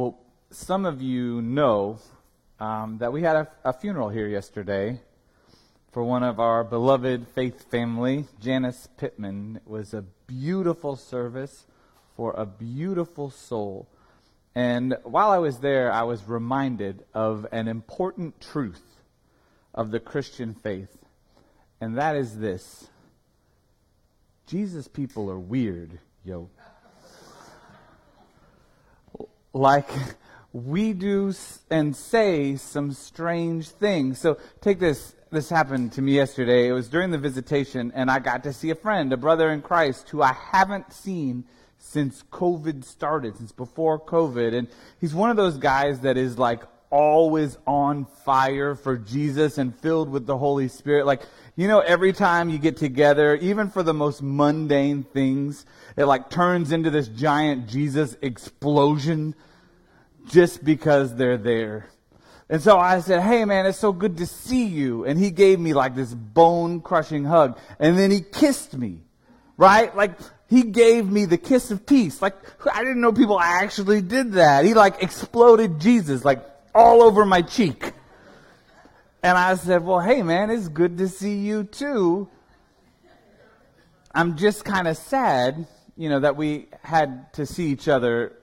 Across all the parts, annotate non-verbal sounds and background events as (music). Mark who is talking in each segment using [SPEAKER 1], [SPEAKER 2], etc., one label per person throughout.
[SPEAKER 1] Well, some of you know um, that we had a, a, funeral here yesterday for one of our beloved faith family, Janice Pittman. It was a beautiful service for a beautiful soul. And while I was there, I was reminded of an important truth of the Christian faith, and that is this Jesus people are weird, yo like we do and say some strange things. So take this. This happened to me yesterday. It was during the visitation, and I got to see a friend, a brother in Christ, who I haven't seen since COVID started, since before COVID. And he's one of those guys that is like always on fire for Jesus and filled with the Holy Spirit. Like, you know, every time you get together, even for the most mundane things, it like turns into this giant Jesus explosion just because they're there. And so I said, Hey man, it's so good to see you. And he gave me like this bone crushing hug. And then he kissed me. Right? Like, he gave me the kiss of peace. Like, I didn't know people actually did that. He like exploded Jesus, like all over my cheek. And I said, Well, hey man, it's good to see you too. I'm just kind of sad, you know, that we had to see each other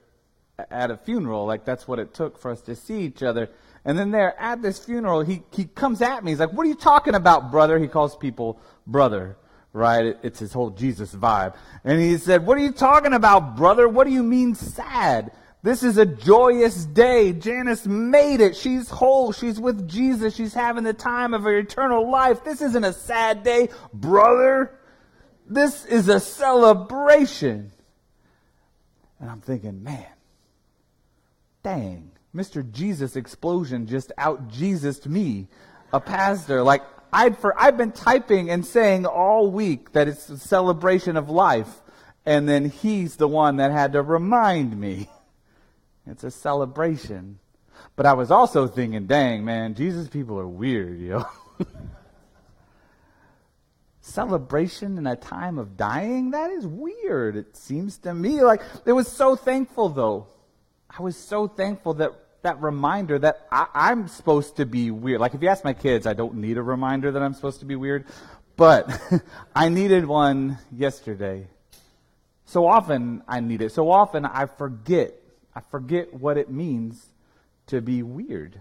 [SPEAKER 1] at a funeral. Like that's what it took for us to see each other. And then there at this funeral, he, he comes at me. He's like, What are you talking about, brother? He calls people brother, right? It's his whole Jesus vibe. And he said, What are you talking about, brother? What do you mean sad? This is a joyous day. Janice made it. She's whole. She's with Jesus. She's having the time of her eternal life. This isn't a sad day, brother. This is a celebration. And I'm thinking, man, dang, Mr. Jesus explosion just out Jesus me, a pastor. Like I'd for I've been typing and saying all week that it's a celebration of life, and then he's the one that had to remind me. It's a celebration. But I was also thinking, dang, man, Jesus people are weird, yo. (laughs) Celebration in a time of dying? That is weird, it seems to me. Like, it was so thankful, though. I was so thankful that that reminder that I, am supposed to be weird. Like if you ask my kids, I don't need a reminder that I'm supposed to be weird, but (laughs) I needed one yesterday. So often I need it. So often I forget. I forget what it means to be weird.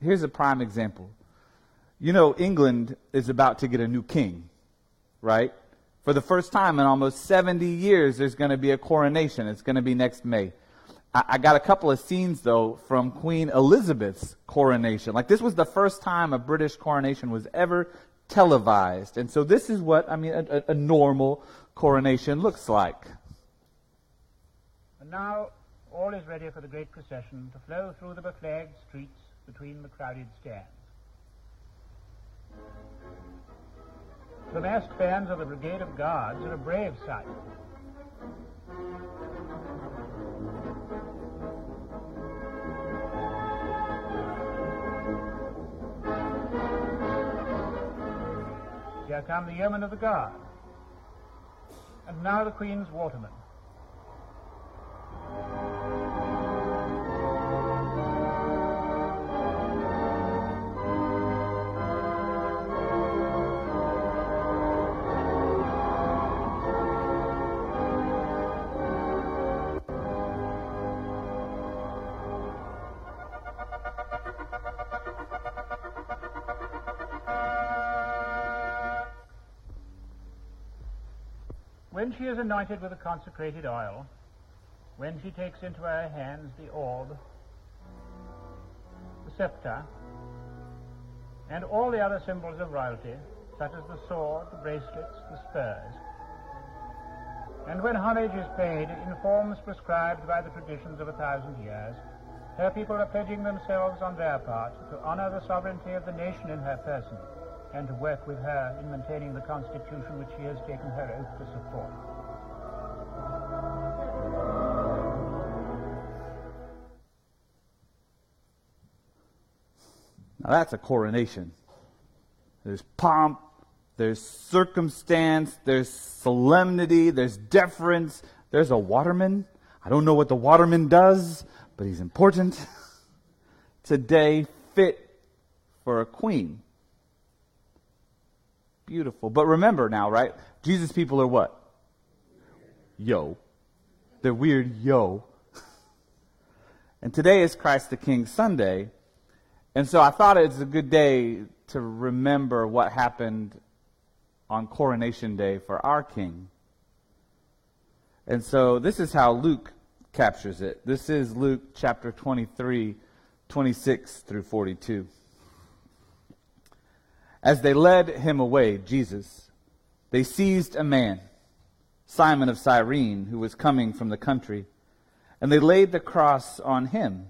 [SPEAKER 1] Here's a prime example. You know, England is about to get a new king, right? For the first time in almost 70 years, there's going to be a coronation. It's going to be next May. I, I got a couple of scenes, though, from Queen Elizabeth's coronation. Like, this was the first time a British coronation was ever televised. And so, this is what, I mean, a, a normal coronation looks like.
[SPEAKER 2] And now, all is ready for the great procession to flow through the beflagged streets between the crowded stands. The massed bands of the Brigade of Guards are a brave sight. Here come the yeomen of the guard. And now the Queen's watermen. When she is anointed with the consecrated oil, when she takes into her hands the orb, the scepter, and all the other symbols of royalty, such as the sword, the bracelets, the spurs, and when homage is paid in forms prescribed by the traditions of a thousand years, her people are pledging themselves on their part to honor the sovereignty of the nation in her person and to work with her in maintaining the Constitution which she has taken her oath to support.
[SPEAKER 1] Now that's a coronation. There's pomp, there's circumstance, there's solemnity, there's deference, there's a waterman. I don't know what the waterman does, but he's important. (laughs) Today, fit for a queen. Beautiful. But remember now, right? Jesus people are what? Yo. They're weird, yo. And today is Christ the King Sunday. And so I thought it's a good day to remember what happened on coronation day for our king. And so this is how Luke captures it. This is Luke chapter 23, 26 through 42. As they led him away, Jesus, they seized a man, Simon of Cyrene, who was coming from the country, and they laid the cross on him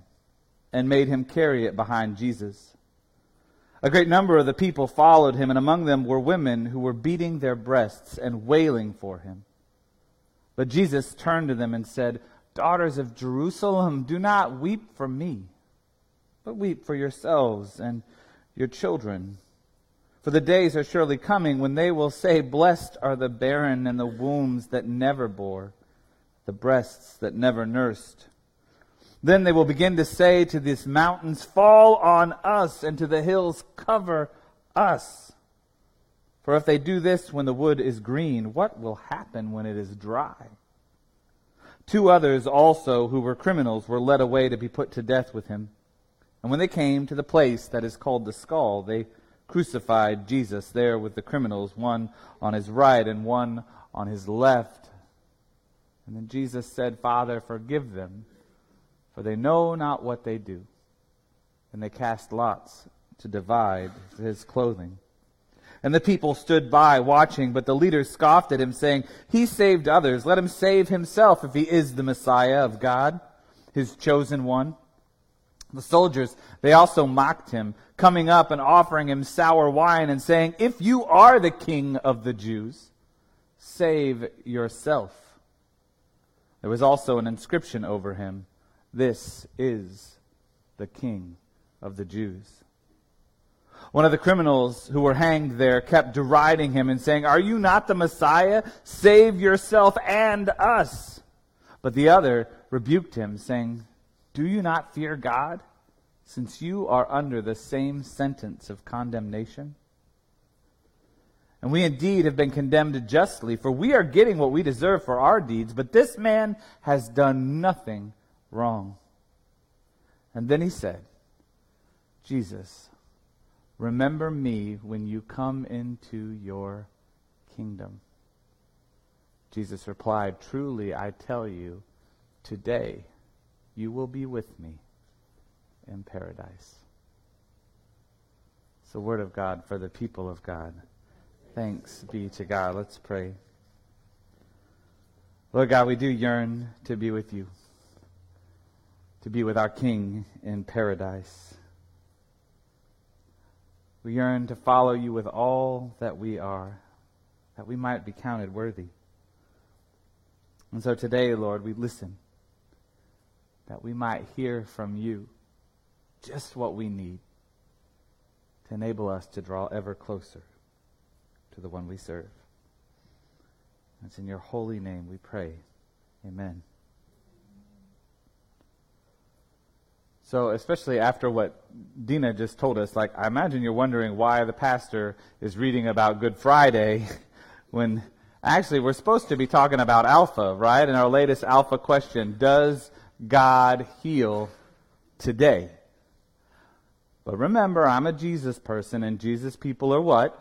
[SPEAKER 1] and made him carry it behind Jesus. A great number of the people followed him, and among them were women who were beating their breasts and wailing for him. But Jesus turned to them and said, Daughters of Jerusalem, do not weep for me, but weep for yourselves and your children. For the days are surely coming when they will say, Blessed are the barren and the wombs that never bore, the breasts that never nursed. Then they will begin to say to these mountains, Fall on us, and to the hills, Cover us. For if they do this when the wood is green, what will happen when it is dry? Two others also, who were criminals, were led away to be put to death with him. And when they came to the place that is called the skull, they crucified Jesus there with the criminals, one on his right and one on his left. And then Jesus said, Father, forgive them for they know not what they do. And they cast lots to divide his clothing. And the people stood by watching, but the leaders scoffed at him, saying, He saved others. Let him save himself if he is the Messiah of God, his chosen one. The soldiers, they also mocked him, coming up and offering him sour wine and saying, If you are the king of the Jews, save yourself. There was also an inscription over him this is the King of the Jews. One of the criminals who were hanged there kept deriding him and saying, Are you not the Messiah? Save yourself and us. But the other rebuked him, saying, Do you not fear God, since you are under the same sentence of condemnation? And we indeed have been condemned justly, for we are getting what we deserve for our deeds, but this man has done nothing wrong. And then he said, Jesus, remember me when you come into your kingdom. Jesus replied, Truly I tell you, today you will be with me in paradise. It's the word of God for the people of God. Thanks be to God. Let's pray. Lord God, we do yearn to be with you to be with our King in paradise. We yearn to follow you with all that we are, that we might be counted worthy. And so today, Lord, we listen, that we might hear from you just what we need to enable us to draw ever closer to the one we serve. It's in your holy name we pray. Amen. So, especially after what Dina just told us, like, I imagine you're wondering why the pastor is reading about Good Friday (laughs) when actually we're supposed to be talking about Alpha, right? In our latest Alpha question Does God heal today? But remember, I'm a Jesus person, and Jesus people are what?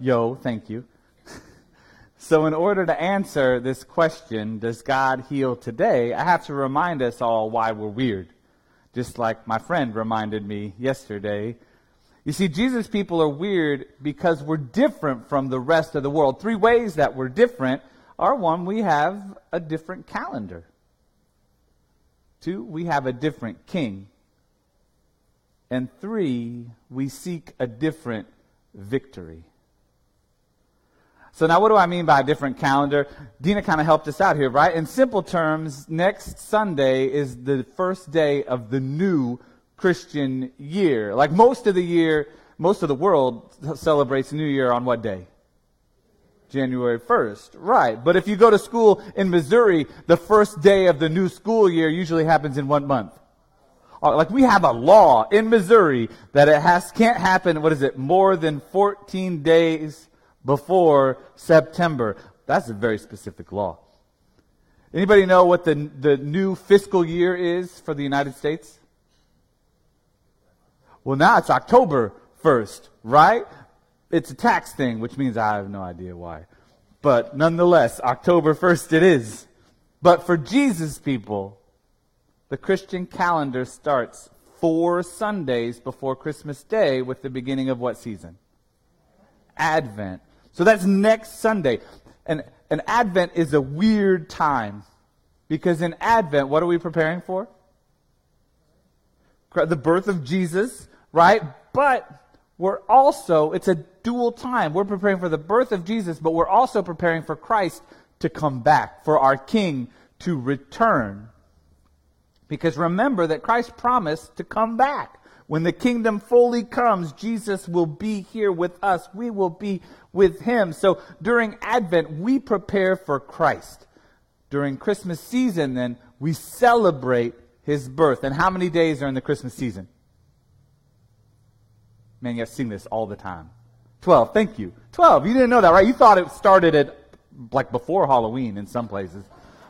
[SPEAKER 1] Yo, thank you. (laughs) So, in order to answer this question, does God heal today? I have to remind us all why we're weird. Just like my friend reminded me yesterday. You see, Jesus people are weird because we're different from the rest of the world. Three ways that we're different are one, we have a different calendar. Two, we have a different king. And three, we seek a different victory. So now what do I mean by a different calendar? Dina kind of helped us out here, right? In simple terms, next Sunday is the first day of the new Christian year. Like most of the year, most of the world celebrates New Year on what day? January 1st. Right. But if you go to school in Missouri, the first day of the new school year usually happens in one month. Uh, like we have a law in Missouri that it has, can't happen, what is it, more than 14 days before September. That's a very specific law. Anybody know what the, the new fiscal year is for the United States? Well, now it's October 1st, right? It's a tax thing, which means I have no idea why. But nonetheless, October 1st it is. But for Jesus people, the Christian calendar starts four Sundays before Christmas Day with the beginning of what season? Advent. So that's next Sunday. And, and Advent is a weird time because in Advent, what are we preparing for? The birth of Jesus, right? But we're also, it's a dual time. We're preparing for the birth of Jesus, but we're also preparing for Christ to come back, for our King to return. Because remember that Christ promised to come back. When the kingdom fully comes, Jesus will be here with us. We will be with him. So during Advent, we prepare for Christ. During Christmas season, then, we celebrate his birth. And how many days are in the Christmas season? Man, you have sing this all the time. 12, thank you. 12, you didn't know that, right? You thought it started at, like, before Halloween in some places.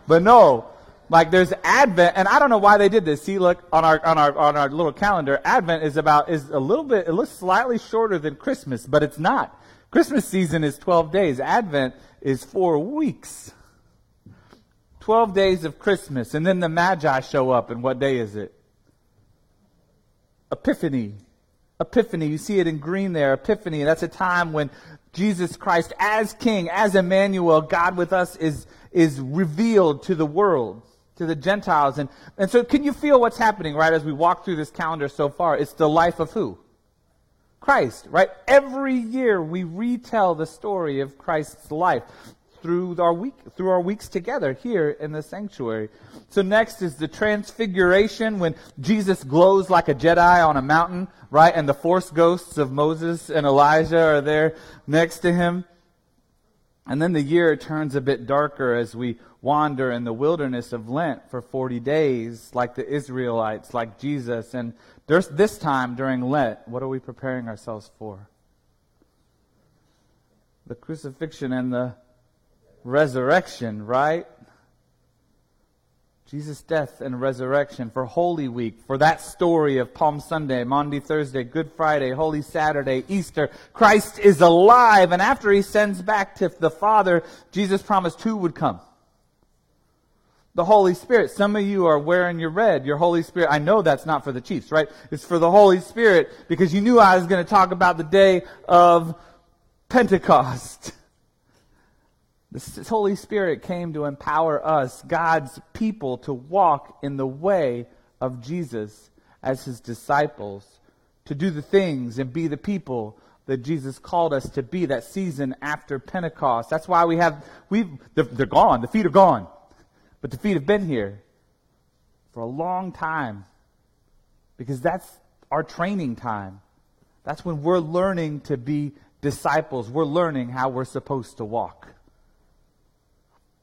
[SPEAKER 1] But no, like there's Advent, and I don't know why they did this. See, look on our on our on our little calendar. Advent is about is a little bit. It looks slightly shorter than Christmas, but it's not. Christmas season is 12 days. Advent is four weeks. 12 days of Christmas, and then the Magi show up, and what day is it? Epiphany. Epiphany. You see it in green there. Epiphany. That's a time when Jesus Christ, as King, as Emmanuel, God with us, is, is revealed to the world to the Gentiles. And, and so can you feel what's happening, right, as we walk through this calendar so far? It's the life of who? Christ, right? Every year we retell the story of Christ's life through our week through our weeks together here in the sanctuary. So next is the transfiguration when Jesus glows like a Jedi on a mountain, right? And the force ghosts of Moses and Elijah are there next to him. And then the year turns a bit darker as we wander in the wilderness of Lent for 40 days, like the Israelites, like Jesus. And this time during Lent, what are we preparing ourselves for? The crucifixion and the resurrection, right? Jesus' death and resurrection, for Holy Week, for that story of Palm Sunday, Maundy Thursday, Good Friday, Holy Saturday, Easter. Christ is alive, and after he sends back to the Father, Jesus promised who would come? The Holy Spirit. Some of you are wearing your red, your Holy Spirit. I know that's not for the Chiefs, right? It's for the Holy Spirit because you knew I was going to talk about the day of Pentecost. (laughs) The Holy Spirit came to empower us, God's people, to walk in the way of Jesus as his disciples, to do the things and be the people that Jesus called us to be that season after Pentecost. That's why we have, we they're, they're gone. The feet are gone. But the feet have been here for a long time because that's our training time. That's when we're learning to be disciples. We're learning how we're supposed to walk.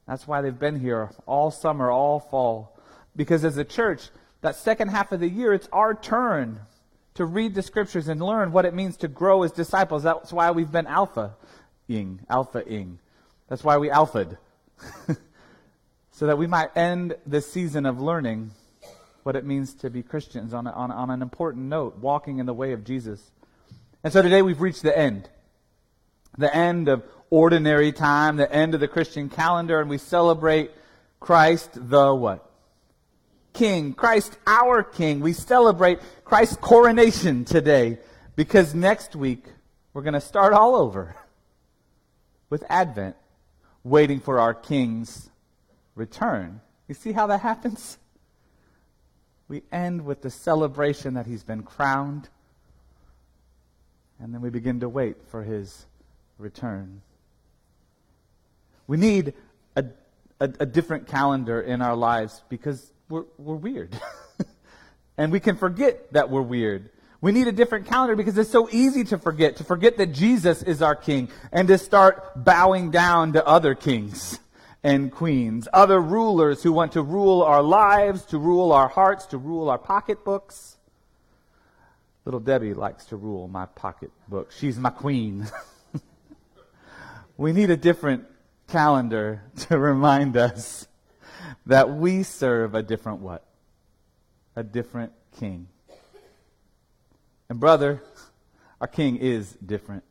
[SPEAKER 1] That's why they've been here all summer, all fall. Because as a church, that second half of the year, it's our turn to read the scriptures and learn what it means to grow as disciples. That's why we've been alpha-ing, alpha-ing. That's why we alphaed. (laughs) so that we might end this season of learning what it means to be Christians on, on, on an important note, walking in the way of Jesus. And so today we've reached the end. The end of ordinary time, the end of the Christian calendar, and we celebrate Christ the what? King. Christ our King. We celebrate Christ's coronation today because next week we're going to start all over (laughs) with Advent, waiting for our King's return. You see how that happens? We end with the celebration that he's been crowned, and then we begin to wait for his return. We need a, a, a different calendar in our lives because we're, we're weird. (laughs) and we can forget that we're weird. We need a different calendar because it's so easy to forget, to forget that Jesus is our king and to start bowing down to other kings and queens, other rulers who want to rule our lives, to rule our hearts, to rule our pocketbooks. Little Debbie likes to rule my pocketbook. She's my queen. (laughs) we need a different calendar (laughs) to remind us that we serve a different what? A different king. And brother, our king is different.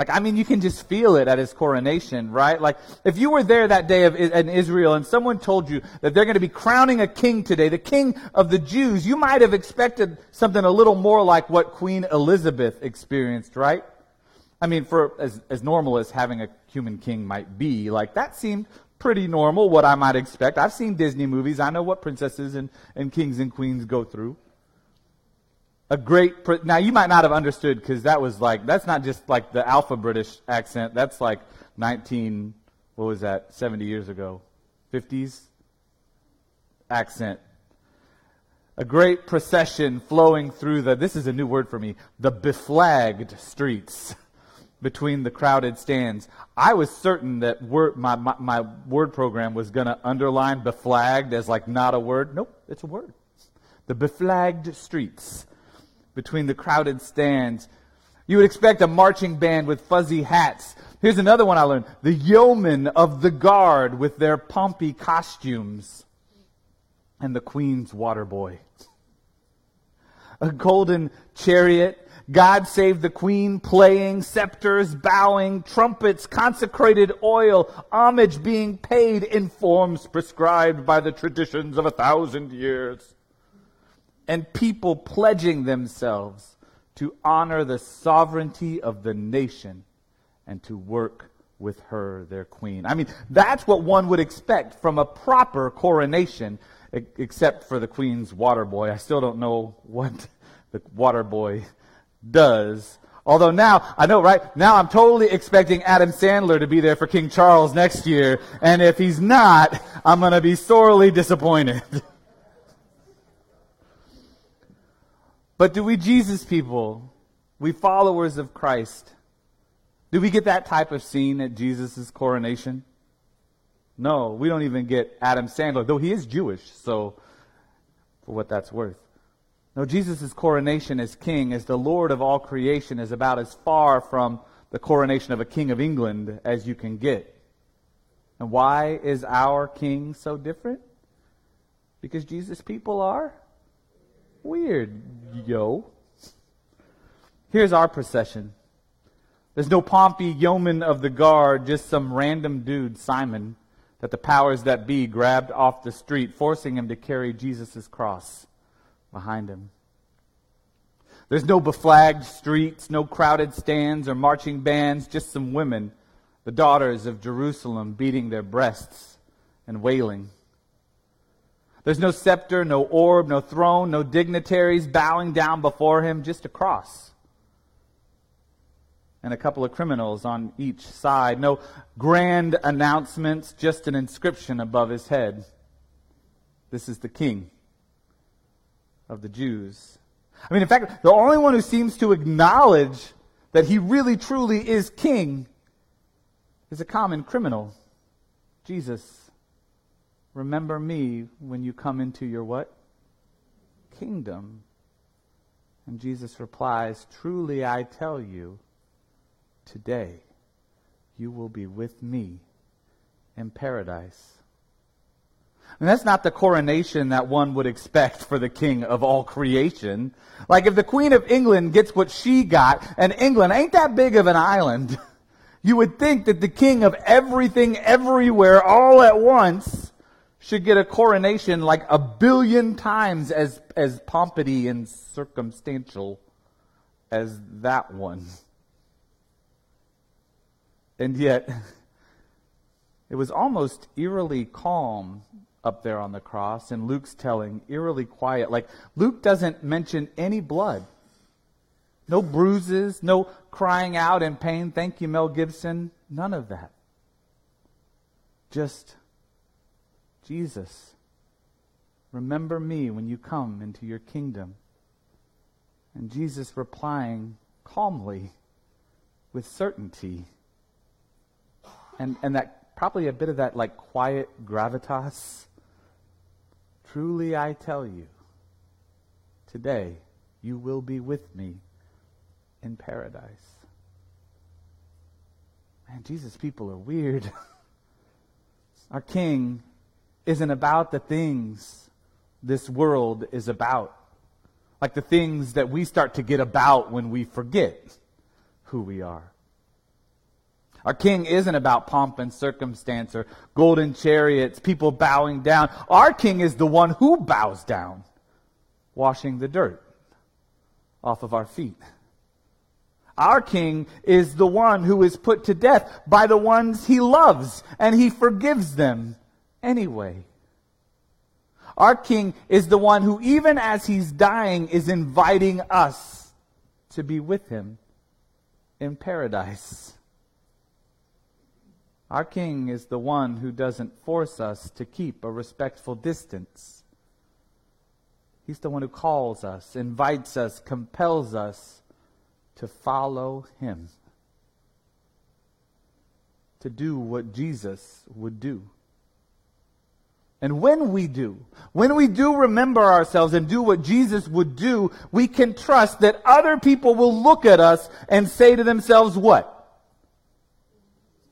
[SPEAKER 1] Like, I mean, you can just feel it at his coronation, right? Like, if you were there that day of, in Israel and someone told you that they're going to be crowning a king today, the king of the Jews, you might have expected something a little more like what Queen Elizabeth experienced, right? I mean, for as, as normal as having a human king might be, like, that seemed pretty normal, what I might expect. I've seen Disney movies. I know what princesses and, and kings and queens go through a great. Now you might not have understood because that was like that's not just like the Alpha British accent. That's like 19. What was that? 70 years ago, 50s accent. A great procession flowing through the. This is a new word for me. The beflagged streets. (laughs) Between the crowded stands, I was certain that word, my, my, my word program was going to underline beflagged as like not a word. Nope, it's a word. The beflagged streets between the crowded stands. You would expect a marching band with fuzzy hats. Here's another one I learned. The yeomen of the guard with their pompy costumes. And the queen's water boy. A golden chariot. God save the queen playing, scepters bowing, trumpets, consecrated oil, homage being paid in forms prescribed by the traditions of a thousand years and people pledging themselves to honor the sovereignty of the nation and to work with her, their queen. I mean, that's what one would expect from a proper coronation, except for the queen's water boy. I still don't know what the water boy does. Although now, I know, right? Now I'm totally expecting Adam Sandler to be there for King Charles next year. And if he's not, I'm going to be sorely disappointed. (laughs) But do we Jesus people, we followers of Christ, do we get that type of scene at Jesus' coronation? No, we don't even get Adam Sandler, though he is Jewish, so for what that's worth. No, Jesus' coronation as king, as the Lord of all creation, is about as far from the coronation of a king of England as you can get. And why is our king so different? Because Jesus' people are Weird, yo. Here's our procession. There's no Pompey yeoman of the guard, just some random dude, Simon, that the powers that be grabbed off the street, forcing him to carry Jesus' cross behind him. There's no beflagged streets, no crowded stands or marching bands, just some women, the daughters of Jerusalem, beating their breasts and wailing. There's no scepter, no orb, no throne, no dignitaries bowing down before him, just a cross. And a couple of criminals on each side. No grand announcements, just an inscription above his head. This is the king of the Jews. I mean, in fact, the only one who seems to acknowledge that he really truly is king is a common criminal, Jesus. Remember me when you come into your what? Kingdom. And Jesus replies, Truly I tell you, today you will be with me in paradise. And that's not the coronation that one would expect for the king of all creation. Like if the Queen of England gets what she got, and England ain't that big of an island, (laughs) you would think that the king of everything everywhere all at once should get a coronation like a billion times as, as pompity and circumstantial as that one. And yet, (laughs) it was almost eerily calm up there on the cross, and Luke's telling, eerily quiet. Like, Luke doesn't mention any blood. No bruises, no crying out in pain. Thank you, Mel Gibson. None of that. Just Jesus, remember me when you come into your kingdom. And Jesus replying calmly, with certainty. And, and that probably a bit of that like quiet gravitas. Truly I tell you, today you will be with me in paradise. Man, Jesus, people are weird. (laughs) Our King isn't about the things this world is about. Like the things that we start to get about when we forget who we are. Our king isn't about pomp and circumstance or golden chariots, people bowing down. Our king is the one who bows down, washing the dirt off of our feet. Our king is the one who is put to death by the ones he loves, and he forgives them anyway. Our king is the one who, even as he's dying, is inviting us to be with him in paradise. Our king is the one who doesn't force us to keep a respectful distance. He's the one who calls us, invites us, compels us to follow him, to do what Jesus would do. And when we do, when we do remember ourselves and do what Jesus would do, we can trust that other people will look at us and say to themselves, what?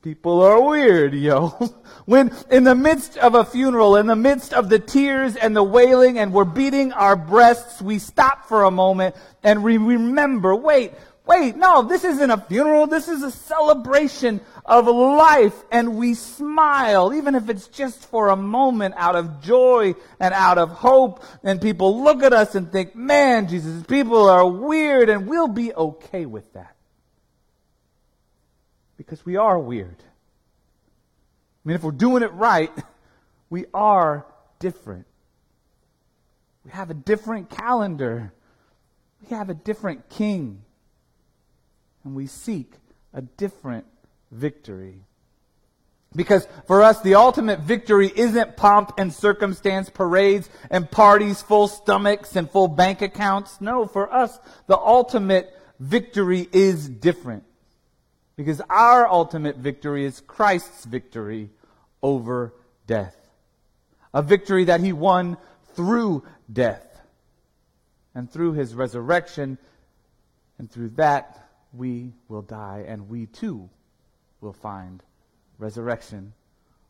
[SPEAKER 1] People are weird, yo. (laughs) when in the midst of a funeral, in the midst of the tears and the wailing and we're beating our breasts, we stop for a moment and we remember, wait, wait, no, this isn't a funeral. This is a celebration of life. And we smile, even if it's just for a moment out of joy and out of hope. And people look at us and think, man, Jesus, people are weird and we'll be okay with that. Because we are weird. I mean, if we're doing it right, (laughs) we are different. We have a different calendar. We have a different king and we seek a different victory. Because for us, the ultimate victory isn't pomp and circumstance, parades and parties, full stomachs and full bank accounts. No, for us, the ultimate victory is different. Because our ultimate victory is Christ's victory over death. A victory that he won through death. And through his resurrection, and through that, we will die, and we too will find resurrection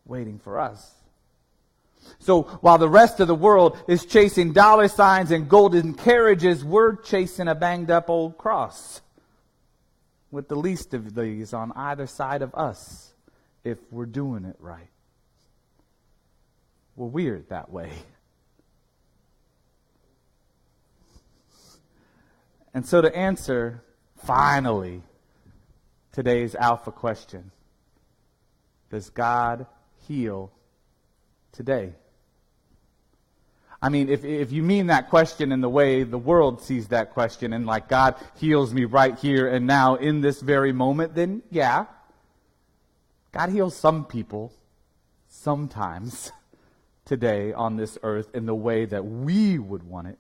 [SPEAKER 1] waiting for us. So while the rest of the world is chasing dollar signs and golden carriages, we're chasing a banged up old cross with the least of these on either side of us if we're doing it right. We're weird that way. And so to answer Finally, today's alpha question Does God heal today? I mean, if, if you mean that question in the way the world sees that question, and like God heals me right here and now in this very moment, then yeah. God heals some people sometimes (laughs) today on this earth in the way that we would want it,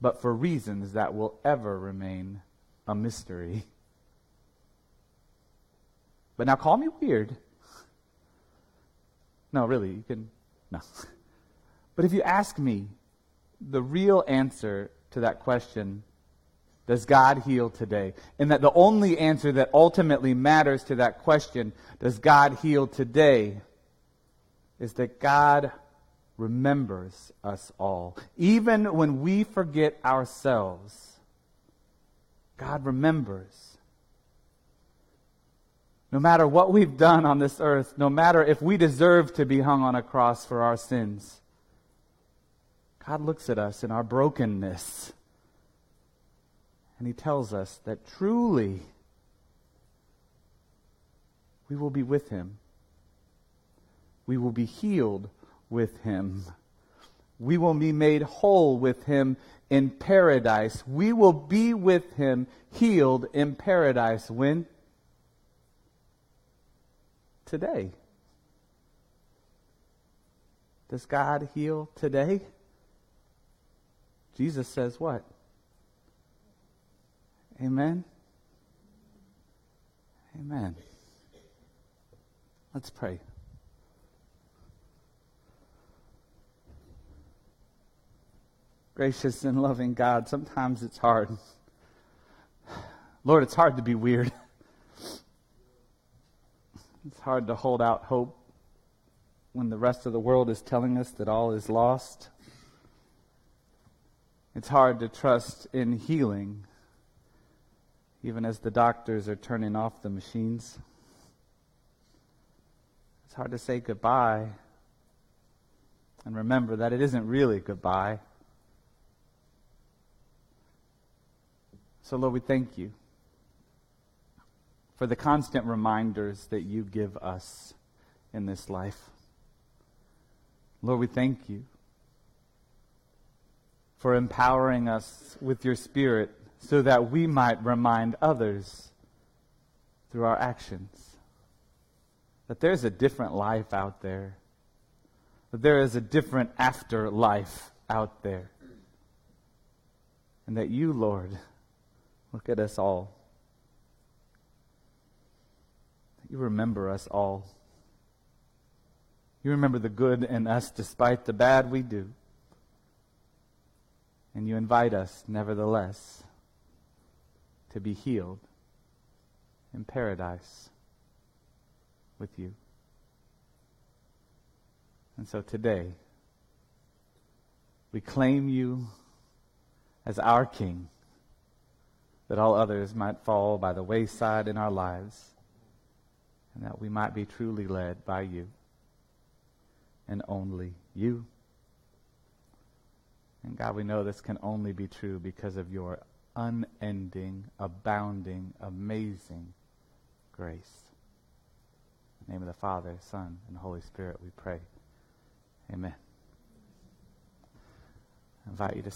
[SPEAKER 1] but for reasons that will ever remain a mystery. But now call me weird. (laughs) No, really, you can. No. (laughs) But if you ask me the real answer to that question, does God heal today? And that the only answer that ultimately matters to that question, does God heal today, is that God remembers us all. Even when we forget ourselves, God remembers. No matter what we've done on this earth, no matter if we deserve to be hung on a cross for our sins, God looks at us in our brokenness and He tells us that truly we will be with Him. We will be healed with Him. We will be made whole with Him in paradise. We will be with him healed in paradise. When? Today. Does God heal today? Jesus says what? Amen. Amen. Let's pray. Gracious and loving God, sometimes it's hard. Lord, it's hard to be weird. It's hard to hold out hope when the rest of the world is telling us that all is lost. It's hard to trust in healing, even as the doctors are turning off the machines. It's hard to say goodbye and remember that it isn't really goodbye. So, Lord, we thank you for the constant reminders that you give us in this life. Lord, we thank you for empowering us with your Spirit so that we might remind others through our actions that there's a different life out there, that there is a different afterlife out there, and that you, Lord, look at us all You remember us all. You remember the good in us despite the bad we do. And you invite us, nevertheless, to be healed in paradise with you. And so today, we claim you as our King, that all others might fall by the wayside in our lives and that we might be truly led by you and only you. And God, we know this can only be true because of your unending, abounding, amazing grace. In the name of the Father, Son, and Holy Spirit, we pray. Amen. I invite you to